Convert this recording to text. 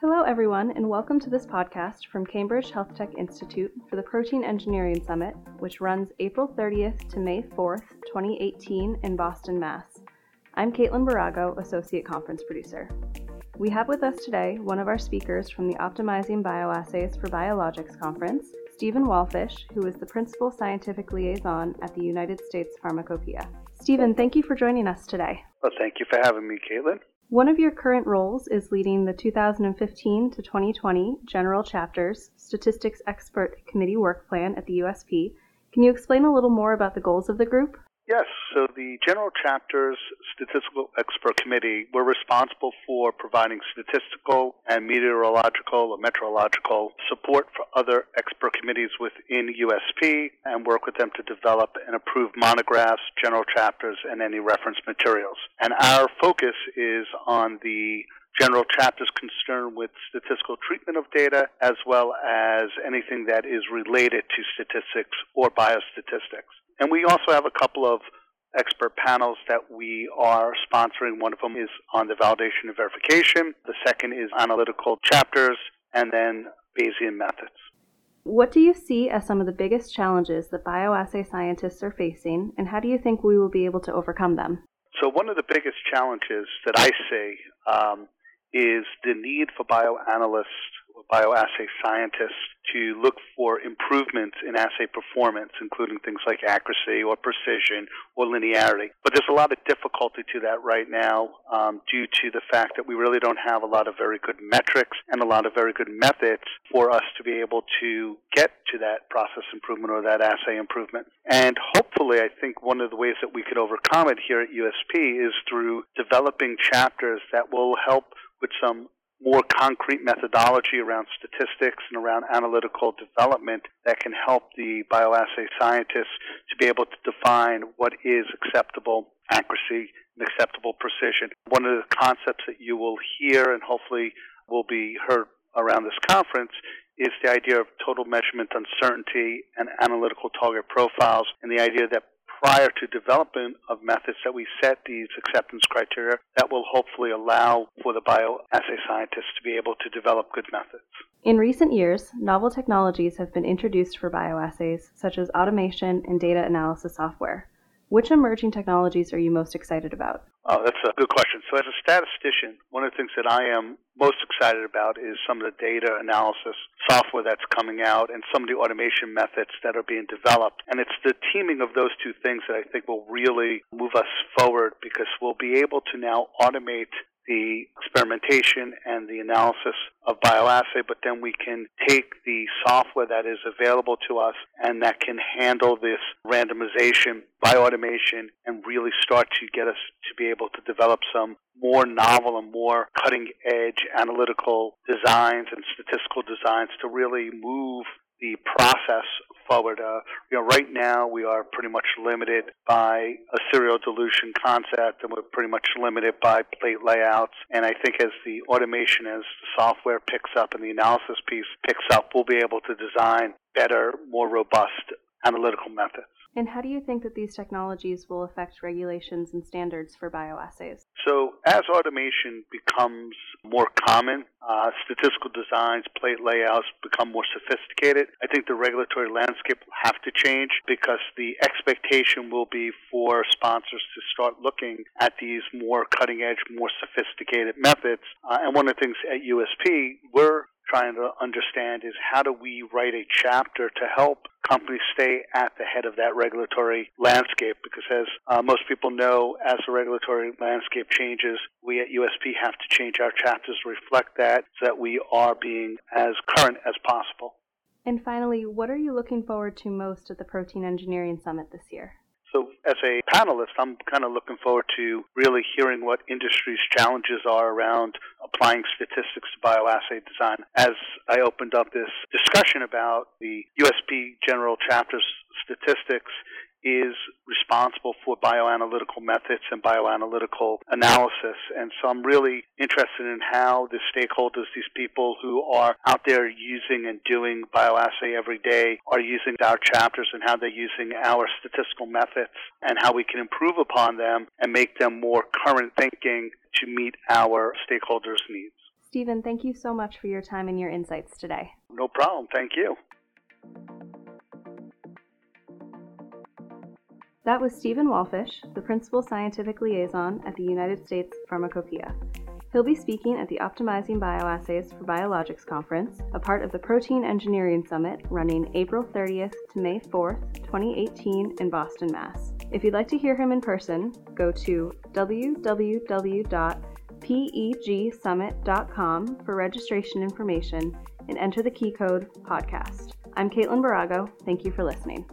Hello, everyone, and welcome to this podcast from Cambridge Health Tech Institute for the Protein Engineering Summit, which runs April 30th to May 4th, 2018, in Boston, Mass. I'm Caitlin Barago, Associate Conference Producer. We have with us today one of our speakers from the Optimizing Bioassays for Biologics Conference, Stephen Walfish, who is the Principal Scientific Liaison at the United States Pharmacopoeia. Stephen, thank you for joining us today. Well, thank you for having me, Caitlin. One of your current roles is leading the 2015 to 2020 General Chapters Statistics Expert Committee Work Plan at the USP. Can you explain a little more about the goals of the group? Yes, so the General Chapter's Statistical Expert Committee, we're responsible for providing statistical and metrological or support for other expert committees within USP and work with them to develop and approve monographs, general chapters, and any reference materials. And our focus is on the general chapters concerned with statistical treatment of data as well as anything that is related to statistics or biostatistics. And we also have a couple of expert panels that we are sponsoring. One of them is on the validation and verification. The second is analytical chapters, and then Bayesian methods. What do you see as some of the biggest challenges that bioassay scientists are facing, and how do you think we will be able to overcome them? So, one of the biggest challenges that I see um, is the need for bioanalysts bioassay scientists to look for improvements in assay performance, including things like accuracy or precision or linearity. But there's a lot of difficulty to that right now um, due to the fact that we really don't have a lot of very good metrics and a lot of very good methods for us to be able to get to that process improvement or that assay improvement. And hopefully, I think one of the ways that we could overcome it here at USP is through developing chapters that will help with some more concrete methodology around statistics and around analytical development that can help the bioassay scientists to be able to define what is acceptable accuracy and acceptable precision. One of the concepts that you will hear and hopefully will be heard around this conference is the idea of total measurement uncertainty and analytical target profiles and the idea that prior to development of methods that we set these acceptance criteria that will hopefully allow for the bioassay scientists to be able to develop good methods. In recent years, novel technologies have been introduced for bioassays, such as automation and data analysis software. Which emerging technologies are you most excited about? Oh, that's a good question. So, as a statistician, one of the things that I am most excited about is some of the data analysis software that's coming out and some of the automation methods that are being developed. And it's the teaming of those two things that I think will really move us forward because we'll be able to now automate the experimentation and the analysis of bioassay, but then we can take the software that is available to us and that can handle this randomization by automation and really start to get us to be able to develop some more novel and more cutting edge analytical designs and statistical designs to really move the process forward. Uh, you know, right now we are pretty much limited by a serial dilution concept, and we're pretty much limited by plate layouts. And I think as the automation, as the software picks up and the analysis piece picks up, we'll be able to design better, more robust analytical methods. And how do you think that these technologies will affect regulations and standards for bioassays? So, as automation becomes more common, uh, statistical designs, plate layouts become more sophisticated, I think the regulatory landscape will have to change because the expectation will be for sponsors to start looking at these more cutting edge, more sophisticated methods. Uh, and one of the things at USP, we're trying to understand is how do we write a chapter to help companies stay at the head of that regulatory landscape because as uh, most people know as the regulatory landscape changes we at USP have to change our chapters to reflect that so that we are being as current as possible. And finally, what are you looking forward to most at the Protein Engineering Summit this year? So, as a panelist, I'm kind of looking forward to really hearing what industry's challenges are around applying statistics to bioassay design. As I opened up this discussion about the USP General Chapter's statistics, is responsible for bioanalytical methods and bioanalytical analysis. And so I'm really interested in how the stakeholders, these people who are out there using and doing bioassay every day, are using our chapters and how they're using our statistical methods and how we can improve upon them and make them more current thinking to meet our stakeholders' needs. Stephen, thank you so much for your time and your insights today. No problem. Thank you. That was Stephen Walfish, the Principal Scientific Liaison at the United States Pharmacopoeia. He'll be speaking at the Optimizing Bioassays for Biologics Conference, a part of the Protein Engineering Summit running April 30th to May 4th, 2018 in Boston, Mass. If you'd like to hear him in person, go to www.pegsummit.com for registration information and enter the key code podcast. I'm Caitlin Barago. Thank you for listening.